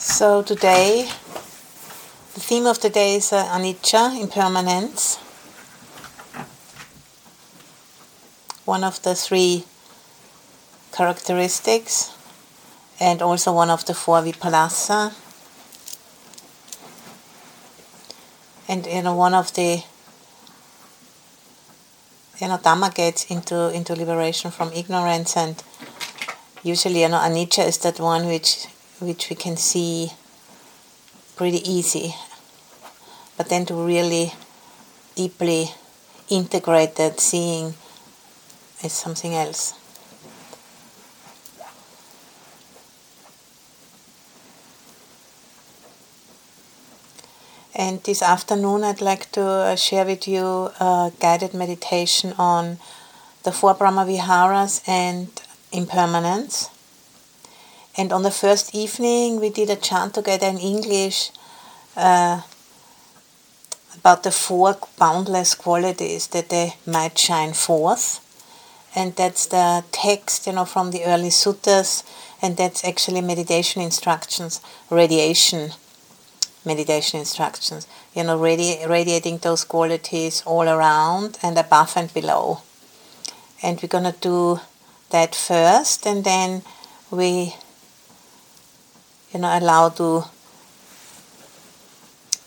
So today, the theme of the day is uh, anicca, impermanence. One of the three characteristics, and also one of the four vipallasa. And you know, one of the you know, Dhamma gets into into liberation from ignorance, and usually, you know, anicca is that one which which we can see pretty easy, but then to really deeply integrate that seeing is something else. And this afternoon, I'd like to uh, share with you a guided meditation on the four Brahma Viharas and impermanence. And on the first evening, we did a chant together in English uh, about the four boundless qualities that they might shine forth. And that's the text, you know, from the early suttas, and that's actually meditation instructions, radiation meditation instructions. You know, radi- radiating those qualities all around and above and below. And we're gonna do that first, and then we, you know, allow to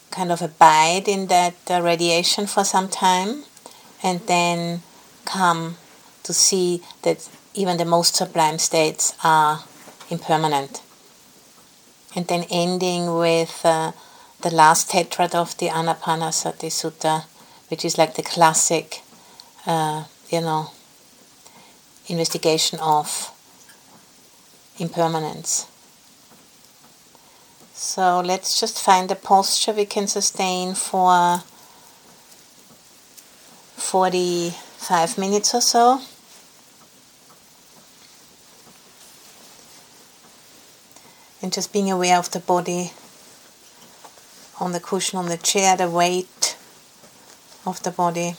kind of abide in that uh, radiation for some time, and then come to see that even the most sublime states are impermanent. And then ending with uh, the last tetrad of the Anapanasati Sutta, which is like the classic, uh, you know, investigation of impermanence. So let's just find a posture we can sustain for 45 minutes or so. And just being aware of the body on the cushion on the chair, the weight of the body.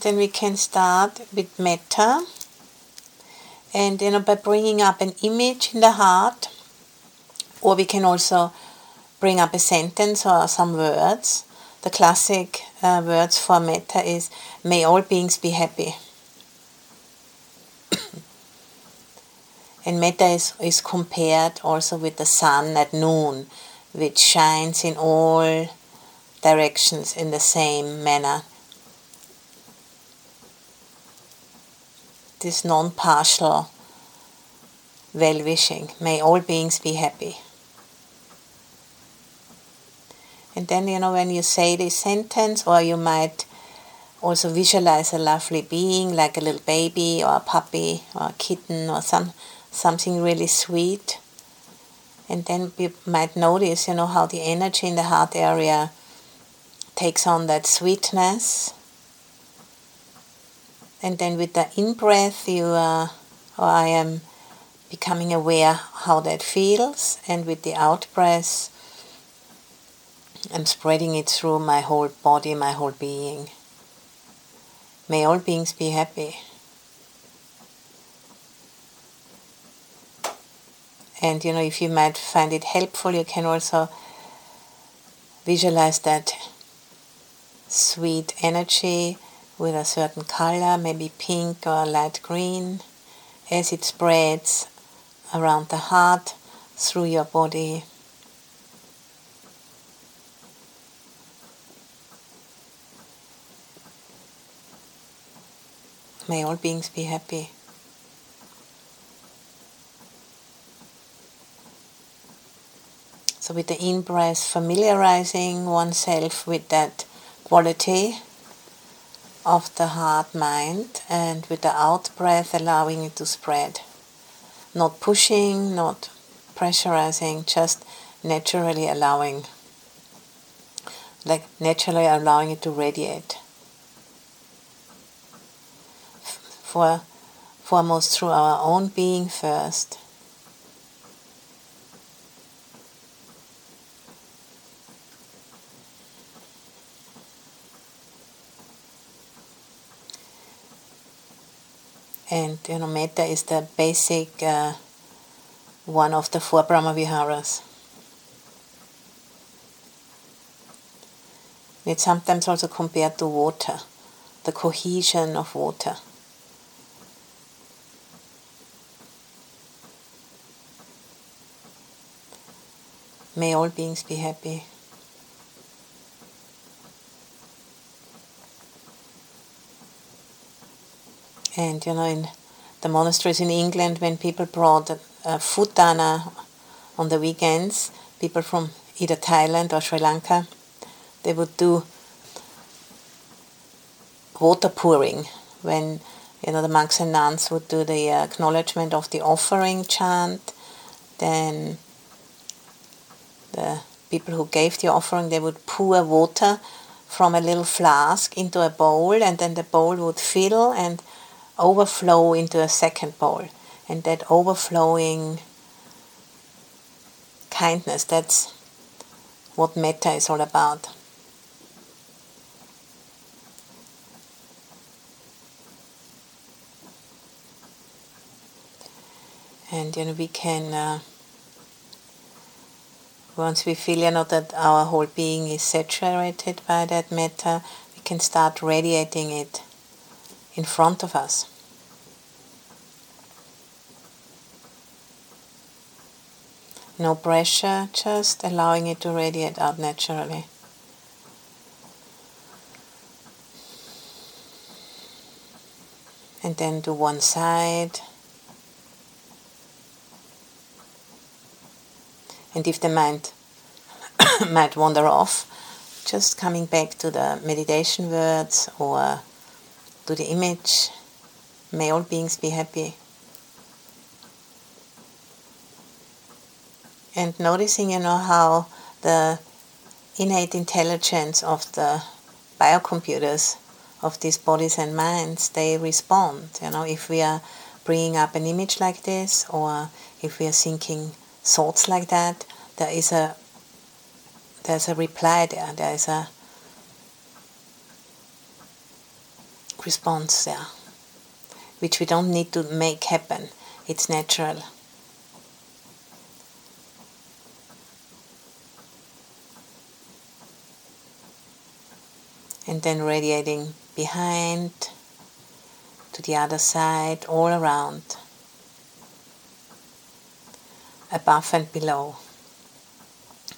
Then we can start with metta. And you know, by bringing up an image in the heart, or we can also bring up a sentence or some words. The classic uh, words for metta is May all beings be happy. and metta is, is compared also with the sun at noon, which shines in all directions in the same manner. This non partial well wishing. May all beings be happy. And then, you know, when you say this sentence, or you might also visualize a lovely being like a little baby or a puppy or a kitten or some something really sweet. And then you might notice, you know, how the energy in the heart area takes on that sweetness and then with the in breath you uh, or I am becoming aware how that feels and with the out breath I'm spreading it through my whole body, my whole being. May all beings be happy. And you know, if you might find it helpful, you can also visualize that sweet energy with a certain color, maybe pink or light green, as it spreads around the heart through your body. May all beings be happy. So, with the in breath, familiarizing oneself with that quality of the heart mind, and with the out breath, allowing it to spread. Not pushing, not pressurizing, just naturally allowing, like naturally allowing it to radiate. For foremost through our own being first and you know metta is the basic uh, one of the four brahmaviharas it's sometimes also compared to water the cohesion of water. May all beings be happy And you know, in the monasteries in England, when people brought uh, food dana on the weekends, people from either Thailand or Sri Lanka, they would do water pouring when you know the monks and nuns would do the acknowledgement of the offering chant. Then the people who gave the offering they would pour water from a little flask into a bowl, and then the bowl would fill and overflow into a second bowl. And that overflowing kindness, that's what metta is all about. And you know we can uh, once we feel you know that our whole being is saturated by that metta, we can start radiating it in front of us. No pressure, just allowing it to radiate out naturally. And then to one side. And if the mind might wander off, just coming back to the meditation words or to the image. May all beings be happy. And noticing, you know, how the innate intelligence of the biocomputers of these bodies and minds, they respond. You know, if we are bringing up an image like this, or if we are thinking thoughts like that, there is a there's a reply there. There is a response there, which we don't need to make happen. It's natural. And then radiating behind to the other side, all around, above and below,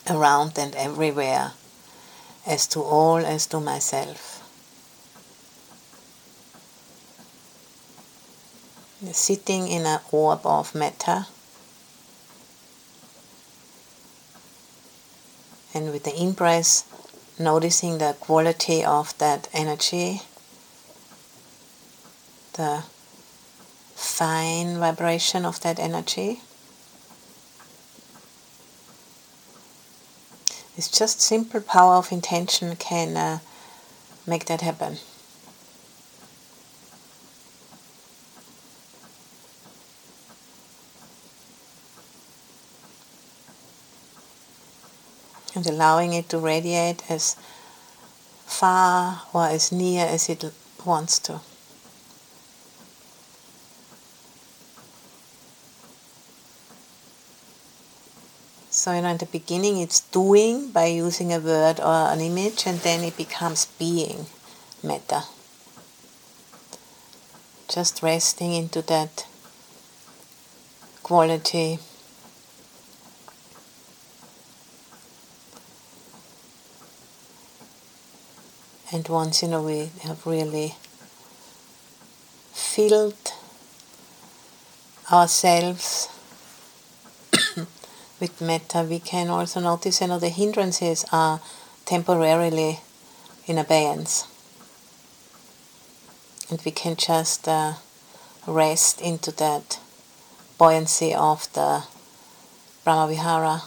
around and everywhere, as to all as to myself. Sitting in an orb of metta. And with the in breath, noticing the quality of that energy, the fine vibration of that energy. It's just simple power of intention can uh, make that happen. And allowing it to radiate as far or as near as it wants to. So, you know, in the beginning it's doing by using a word or an image, and then it becomes being metta. Just resting into that quality And once in a way, have really filled ourselves with metta, we can also notice, you know, the hindrances are temporarily in abeyance. And we can just uh, rest into that buoyancy of the Brahmavihara.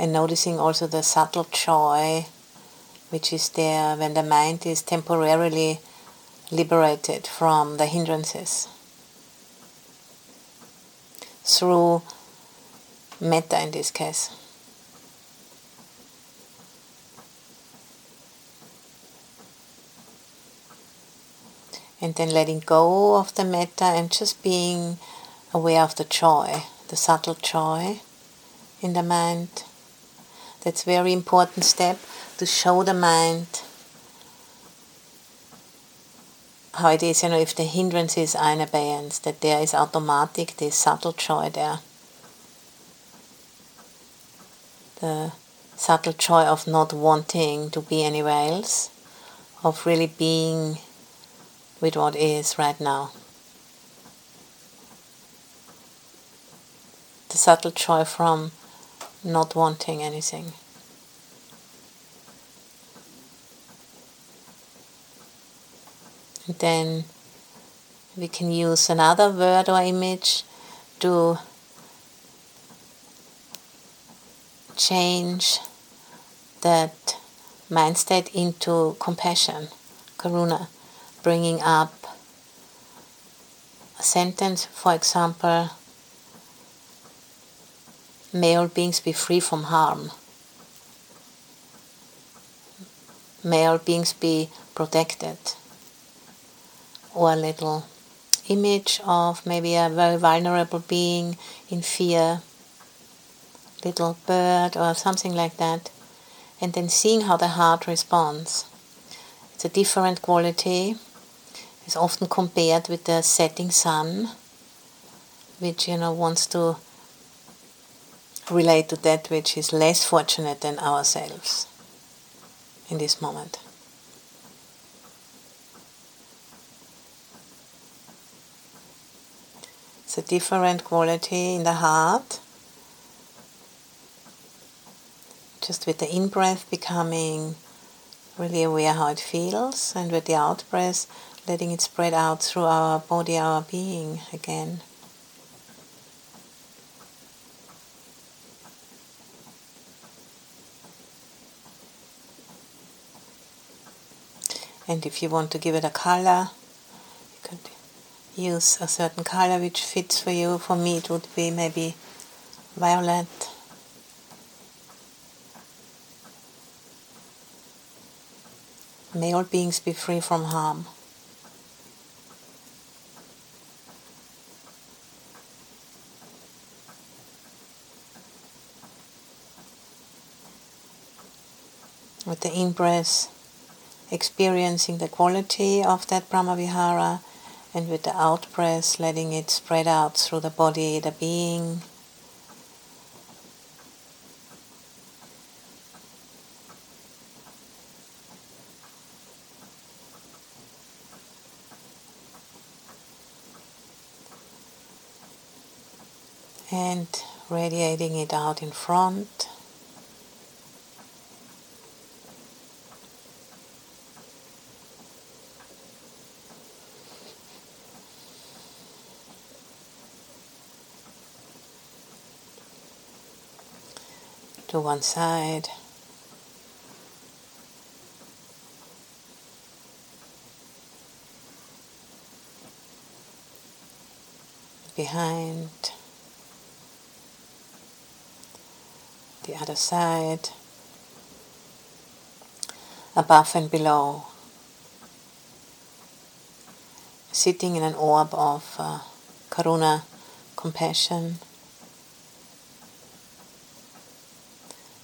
And noticing also the subtle joy which is there when the mind is temporarily liberated from the hindrances through metta in this case. And then letting go of the metta and just being aware of the joy, the subtle joy in the mind. That's very important step to show the mind how it is, you know, if the hindrances are in abeyance, that there is automatic this subtle joy there. The subtle joy of not wanting to be anywhere else, of really being with what is right now. The subtle joy from not wanting anything. then we can use another word or image to change that mind state into compassion, karuna, bringing up a sentence, for example, may all beings be free from harm. May all beings be protected or a little image of maybe a very vulnerable being in fear, little bird or something like that, and then seeing how the heart responds. It's a different quality. It's often compared with the setting sun, which you know wants to relate to that which is less fortunate than ourselves in this moment. It's a different quality in the heart. Just with the in breath becoming really aware how it feels, and with the out breath letting it spread out through our body, our being again. And if you want to give it a color, you could use a certain color which fits for you. For me, it would be maybe violet. May all beings be free from harm. With the in breath, experiencing the quality of that Brahmavihara and with the out breath, letting it spread out through the body, the being. And radiating it out in front. One side. Behind the other side, above and below, sitting in an orb of uh, karuna, compassion.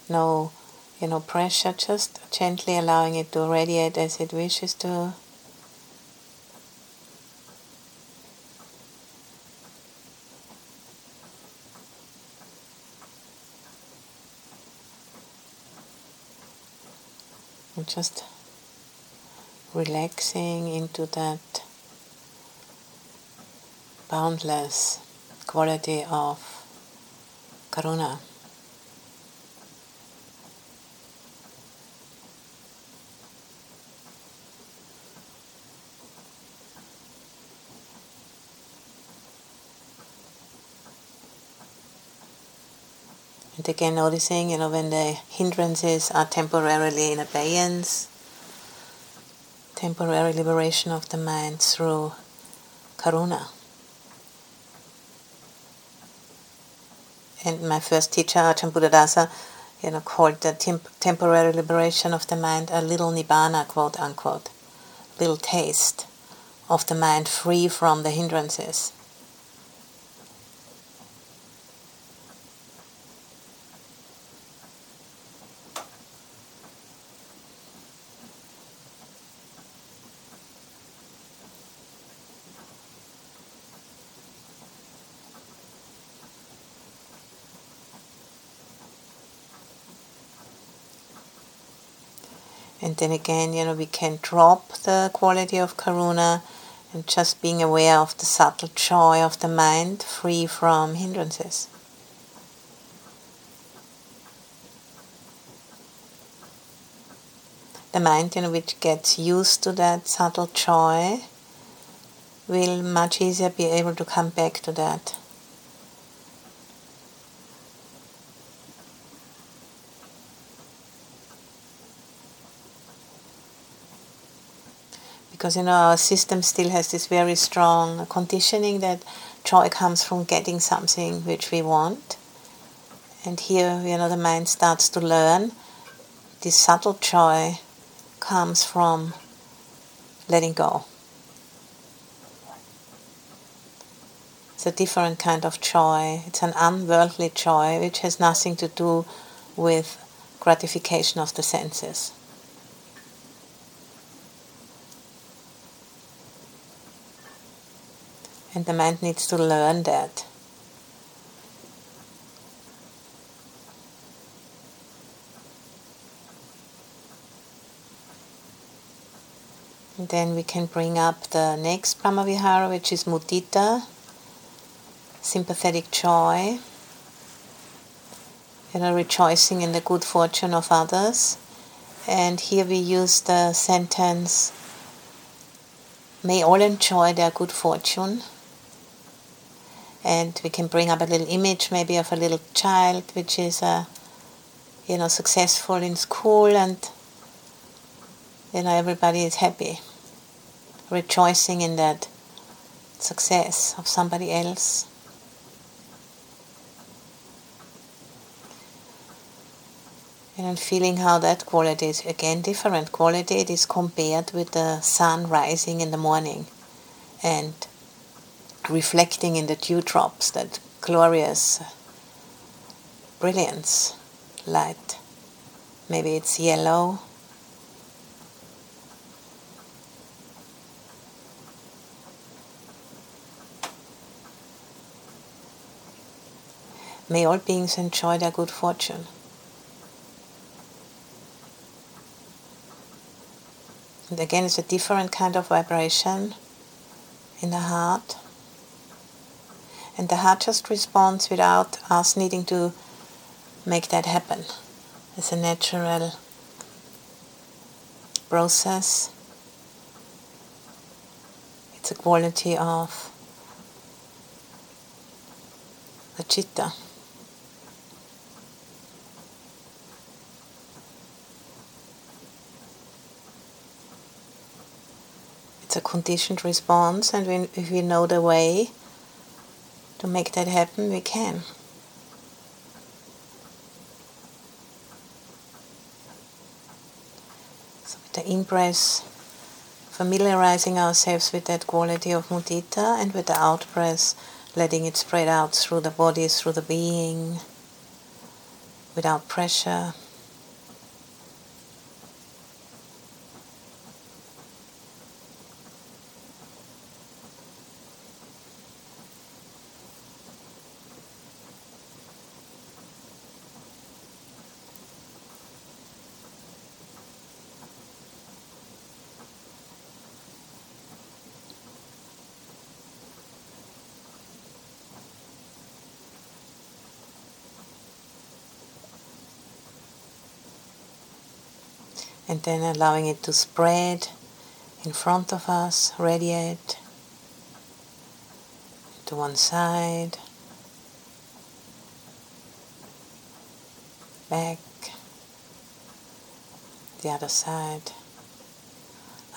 No you know pressure just gently allowing it to radiate as it wishes to and just relaxing into that boundless quality of karuna. And again, noticing, you know, when the hindrances are temporarily in abeyance, temporary liberation of the mind through karuna. And my first teacher, Ajahn Buddhadasa, you know, called the temp- temporary liberation of the mind a little nibbana, quote unquote, little taste of the mind free from the hindrances. And then again, you know, we can drop the quality of karuna and just being aware of the subtle joy of the mind, free from hindrances. The mind, you know, which gets used to that subtle joy, will much easier be able to come back to that. Because you know our system still has this very strong conditioning that joy comes from getting something which we want. And here you know the mind starts to learn. This subtle joy comes from letting go. It's a different kind of joy it's an unworldly joy which has nothing to do with gratification of the senses And the mind needs to learn that. And then we can bring up the next Brahmavihara, which is mudita, sympathetic joy, you know, rejoicing in the good fortune of others. And here we use the sentence, may all enjoy their good fortune and we can bring up a little image maybe of a little child which is uh, you know successful in school and you know everybody is happy rejoicing in that success of somebody else. And feeling how that quality is again different quality it is compared with the sun rising in the morning and reflecting in the dewdrops, that glorious brilliance, light. Maybe it's yellow. May all beings enjoy their good fortune. And again, it's a different kind of vibration in the heart. And the heart just responds without us needing to make that happen. It's a natural process. It's a quality of the chitta. It's a conditioned response, and if we know the way, to make that happen, we can. So with the in-breath, familiarizing ourselves with that quality of mudita and with the out-breath, letting it spread out through the body, through the being, without pressure. And then allowing it to spread in front of us, radiate to one side, back, the other side,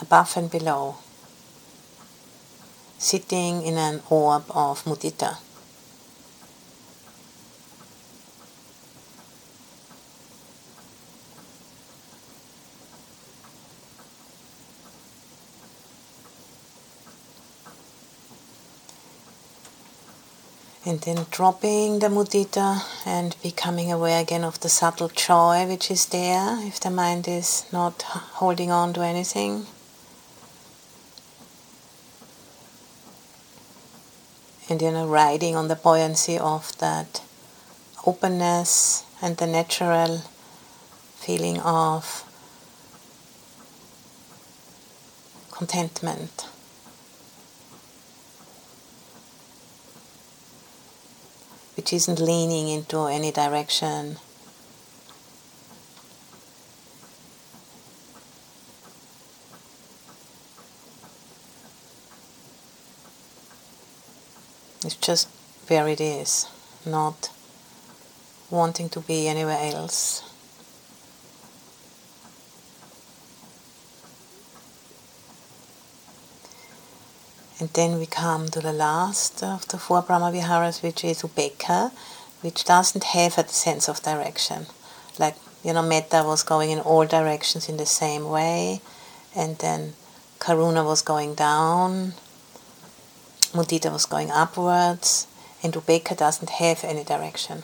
above and below, sitting in an orb of mudita. And then dropping the mudita and becoming aware again of the subtle joy which is there if the mind is not holding on to anything. And you know, riding on the buoyancy of that openness and the natural feeling of contentment. Which isn't leaning into any direction. It's just where it is, not wanting to be anywhere else. And then we come to the last of the four Brahma Viharas, which is Upekkha, which doesn't have a sense of direction. Like, you know, Metta was going in all directions in the same way, and then Karuna was going down, Mudita was going upwards, and Upekkha doesn't have any direction.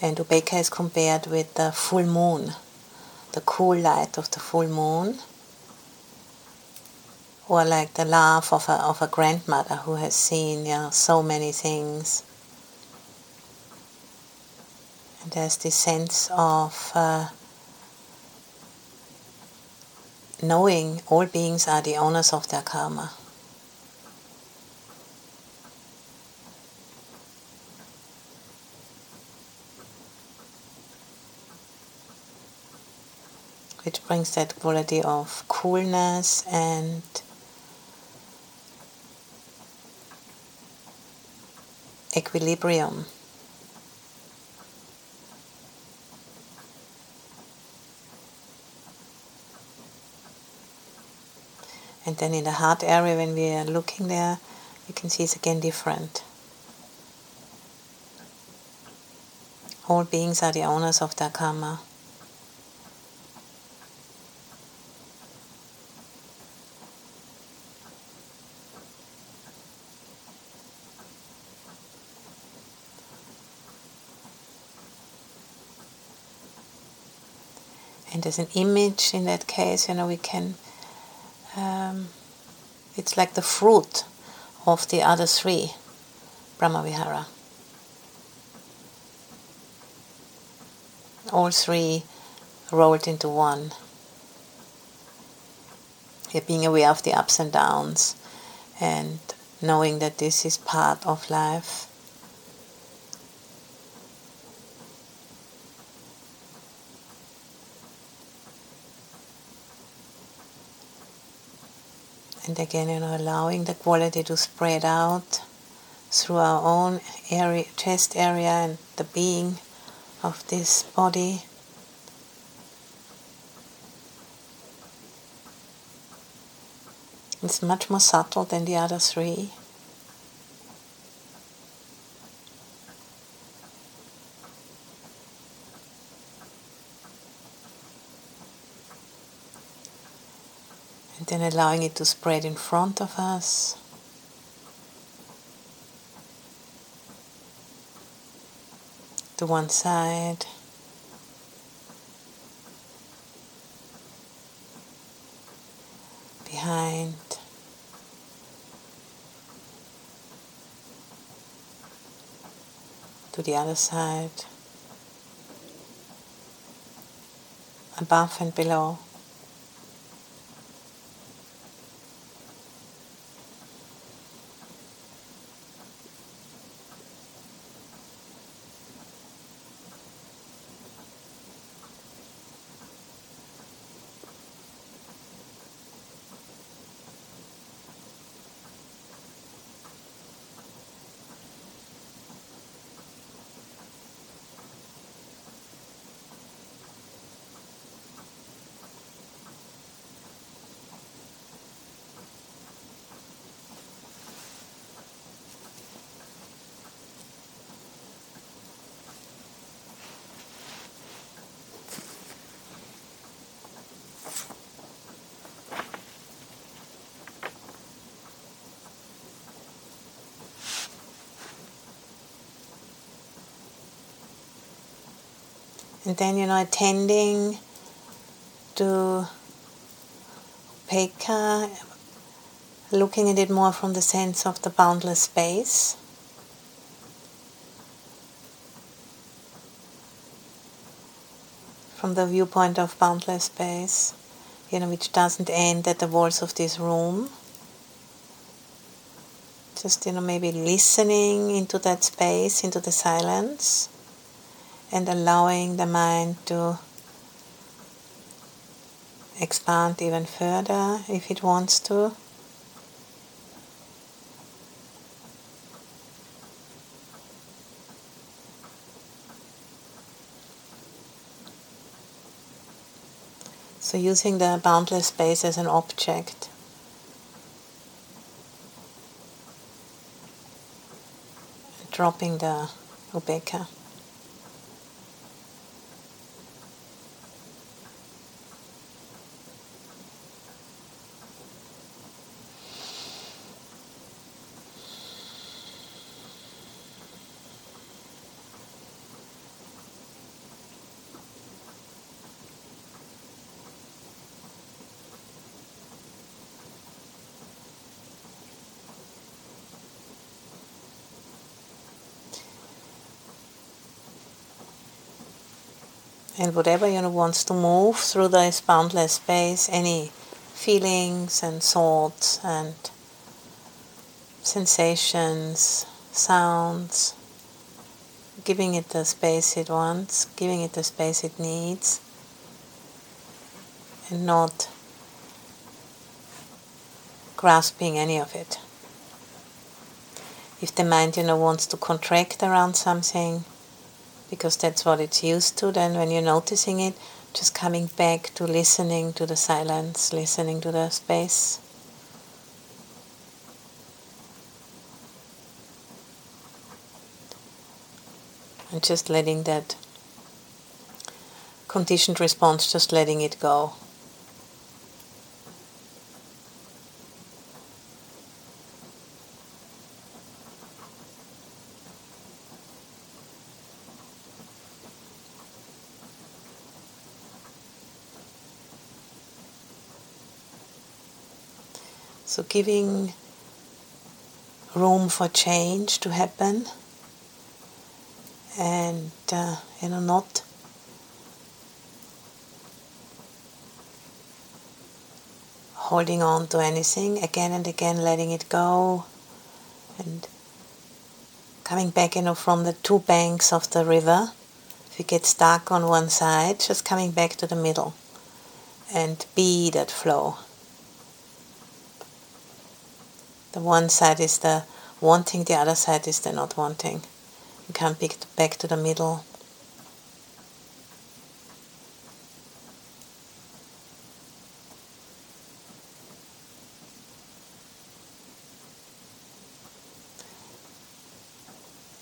And Upekkha is compared with the full moon, the cool light of the full moon or like the laugh of a, of a grandmother who has seen you know, so many things. And there's this sense of uh, knowing all beings are the owners of their karma. Which brings that quality of coolness and equilibrium. And then in the heart area, when we are looking there, you can see it's again different. All beings are the owners of their karma. As an image in that case, you know, we can, um, it's like the fruit of the other three Brahmavihara. All three rolled into one. Yeah, being aware of the ups and downs and knowing that this is part of life And again, you know, allowing the quality to spread out through our own area, chest area and the being of this body. It's much more subtle than the other three. And allowing it to spread in front of us. To one side. Behind. To the other side. Above and below. And then, you know, attending to Upekkha, looking at it more from the sense of the boundless space. From the viewpoint of boundless space, you know, which doesn't end at the walls of this room. Just, you know, maybe listening into that space, into the silence, and allowing the mind to expand even further if it wants to. So using the boundless space as an object. Dropping the upekkha. And whatever you know wants to move through this boundless space, any feelings and thoughts and sensations, sounds, giving it the space it wants, giving it the space it needs, and not grasping any of it. If the mind, you know, wants to contract around something, because that's what it's used to. Then, when you're noticing it, just coming back to listening to the silence, listening to the space. And just letting that conditioned response, just letting it go. So giving room for change to happen and uh, you know not holding on to anything again and again letting it go and coming back you know from the two banks of the river. If you get stuck on one side just coming back to the middle and be that flow the one side is the wanting, the other side is the not wanting. You come back to the middle.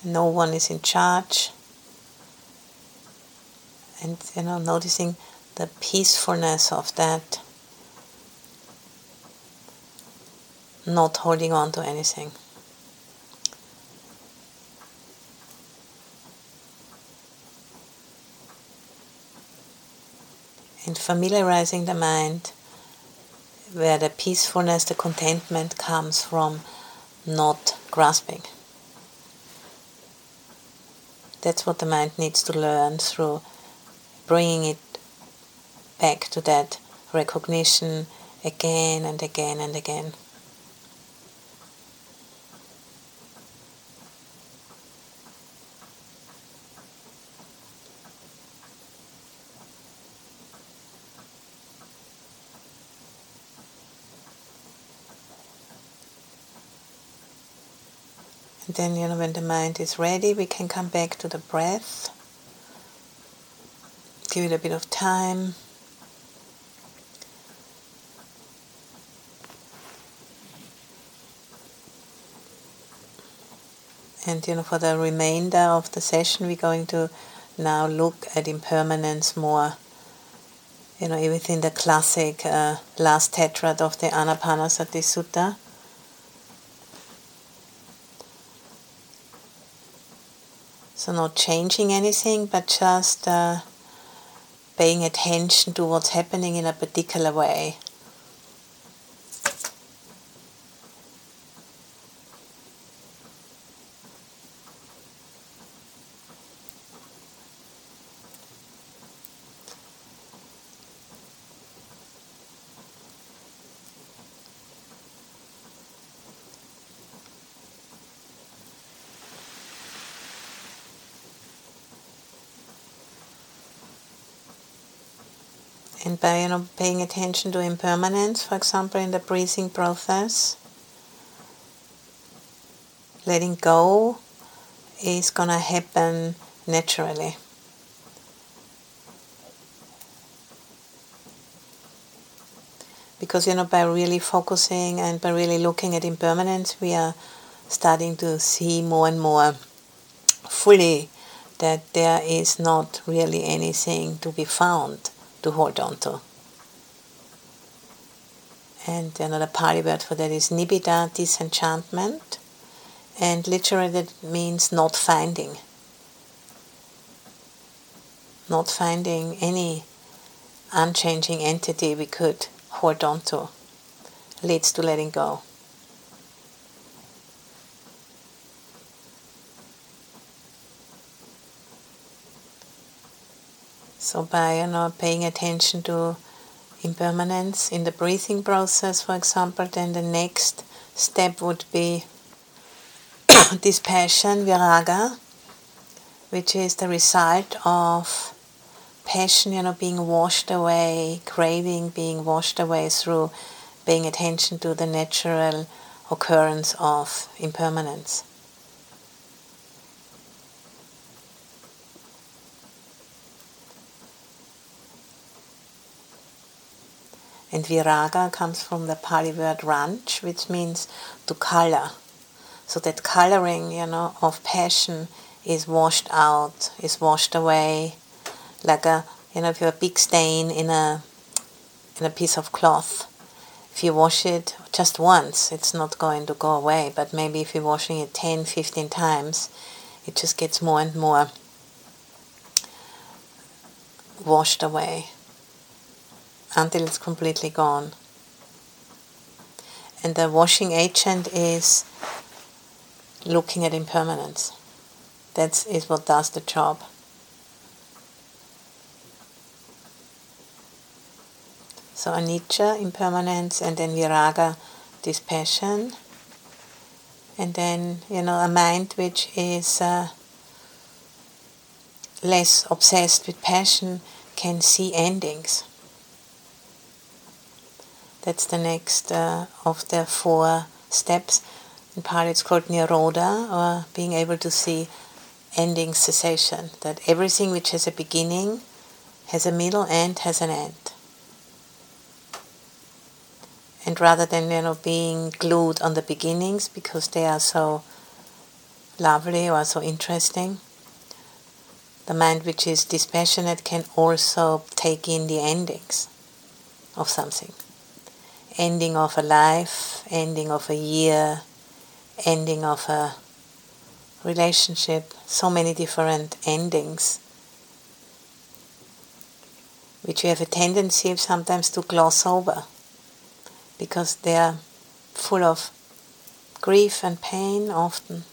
No one is in charge. And you know, noticing the peacefulness of that. Not holding on to anything. And familiarizing the mind where the peacefulness, the contentment comes from not grasping. That's what the mind needs to learn through bringing it back to that recognition again and again and again. Then, you know, when the mind is ready, we can come back to the breath. Give it a bit of time. And, you know, for the remainder of the session, we're going to now look at impermanence more you know, within the classic uh, last tetrad of the Anapanasati Sutta. So, not changing anything, but just uh, paying attention to what's happening in a particular way. By you know paying attention to impermanence for example in the breathing process. Letting go is gonna happen naturally. Because you know by really focusing and by really looking at impermanence we are starting to see more and more fully that there is not really anything to be found to hold on to. And another Pali word for that is nibbida, disenchantment. And literally that means not finding. Not finding any unchanging entity we could hold on to leads to letting go. So by you know paying attention to impermanence in the breathing process, for example, then the next step would be dispassion, viraga, which is the result of passion, you know, being washed away, craving being washed away through paying attention to the natural occurrence of impermanence. And viraga comes from the Pali word ranj, which means to color. So that coloring, you know, of passion is washed out, is washed away, like a, you know, if you have a big stain in a, in a piece of cloth. If you wash it just once, it's not going to go away. But maybe if you're washing it 10, 15 times, it just gets more and more washed away until it's completely gone. And the washing agent is looking at impermanence. That is what does the job. So anicca, impermanence, and then viraga, dispassion. And then, you know, a mind which is uh, less obsessed with passion can see endings. That's the next uh, of the four steps. In Pali it's called Nirodha, or being able to see ending cessation. That everything which has a beginning has a middle and has an end. And rather than you know being glued on the beginnings because they are so lovely or so interesting, the mind which is dispassionate can also take in the endings of something ending of a life, ending of a year, ending of a relationship, so many different endings, which we have a tendency sometimes to gloss over because they are full of grief and pain often.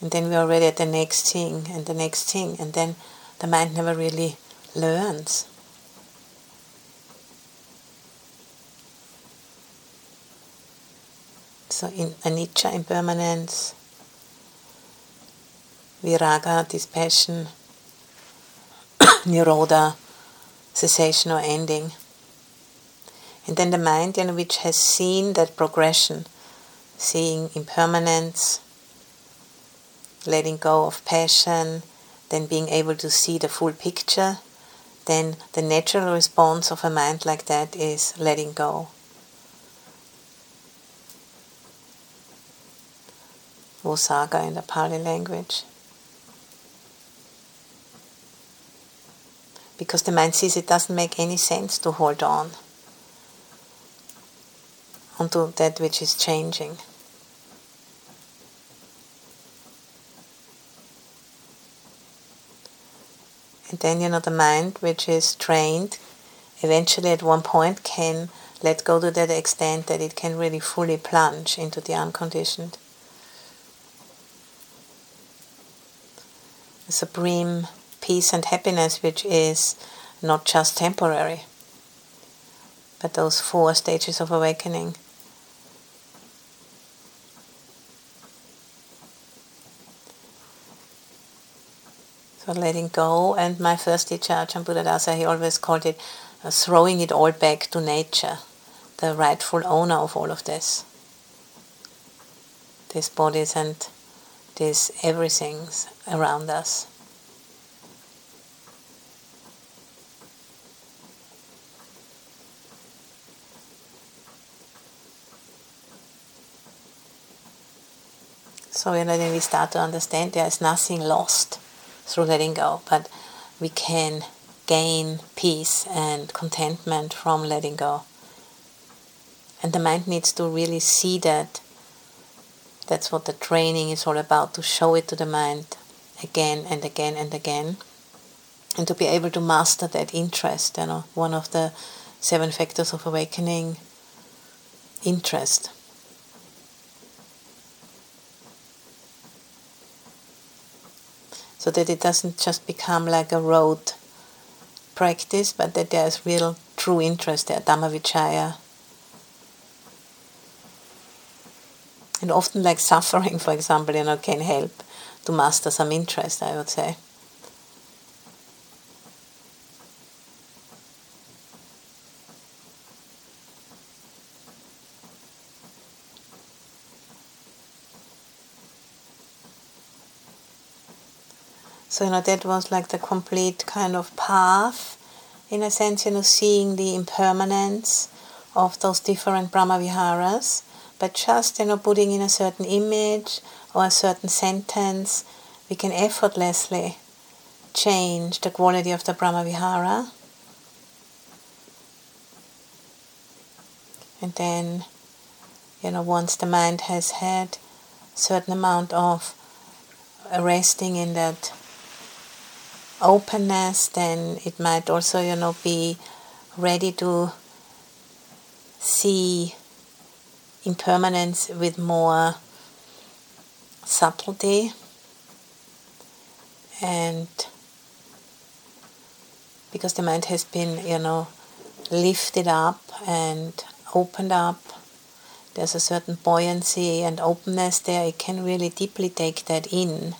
And then we're already at the next thing and the next thing, and then the mind never really learns. So in anicca, impermanence, viraga, dispassion, nirodha, cessation or ending. And then the mind, you know, which has seen that progression, seeing impermanence, letting go of passion, then being able to see the full picture, then the natural response of a mind like that is letting go. Vossagga in the Pali language. Because the mind sees it doesn't make any sense to hold on onto that which is changing. And then, you know, the mind, which is trained, eventually at one point can let go to that extent that it can really fully plunge into the unconditioned. Supreme peace and happiness, which is not just temporary, but those four stages of awakening. So letting go, and my first teacher, Ajahn Buddhadasa, he always called it uh, throwing it all back to nature, the rightful owner of all of this. These bodies and these everythings around us. So you know, then we start to understand there is nothing lost through letting go, but we can gain peace and contentment from letting go. And the mind needs to really see that. That's what the training is all about to show it to the mind again and again and again. And to be able to master that interest, you know, one of the seven factors of awakening interest. so that it doesn't just become like a rote practice, but that there's real true interest there, Dhammavichaya. And often, like suffering, for example, you know, can help to master some interest, I would say. So, you know, that was like the complete kind of path, in a sense, you know, seeing the impermanence of those different Brahmaviharas, but just, you know, putting in a certain image or a certain sentence, we can effortlessly change the quality of the Brahmavihara. And then, you know, once the mind has had a certain amount of resting in that openness, then it might also, you know, be ready to see impermanence with more subtlety and because the mind has been, you know, lifted up and opened up, there's a certain buoyancy and openness there, it can really deeply take that in.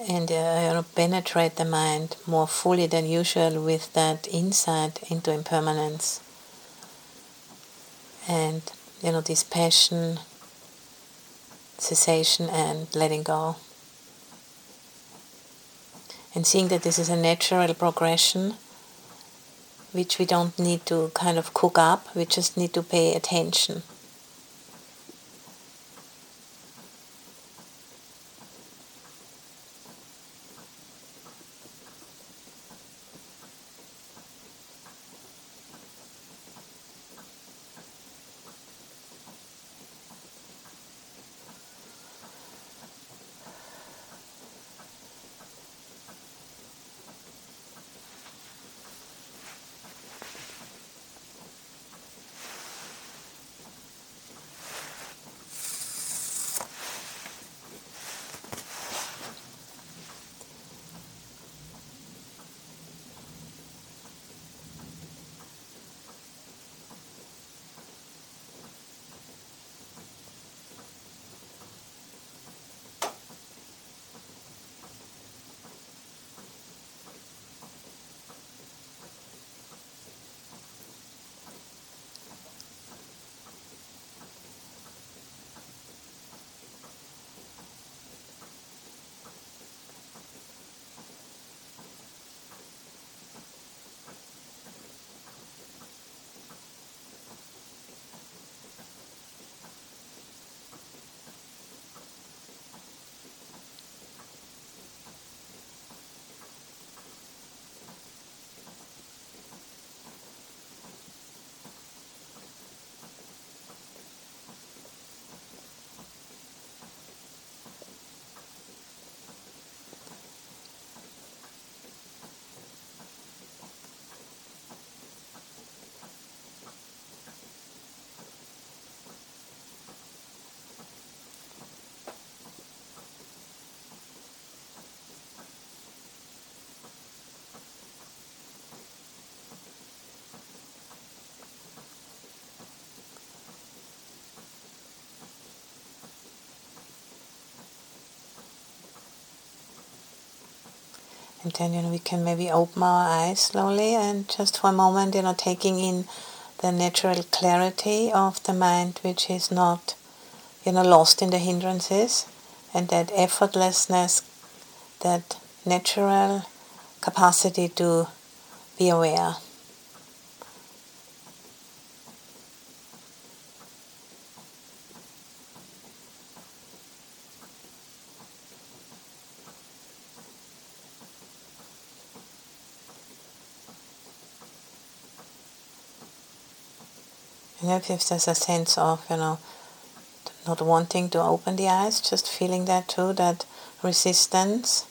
And uh, penetrate the mind more fully than usual with that insight into impermanence. And you know this passion cessation and letting go. And seeing that this is a natural progression which we don't need to kind of cook up we just need to pay attention And then, you know, we can maybe open our eyes slowly and just for a moment, you know, taking in the natural clarity of the mind, which is not, you know, lost in the hindrances, and that effortlessness, that natural capacity to be aware. And if there's a sense of, you know, not wanting to open the eyes, just feeling that too, that resistance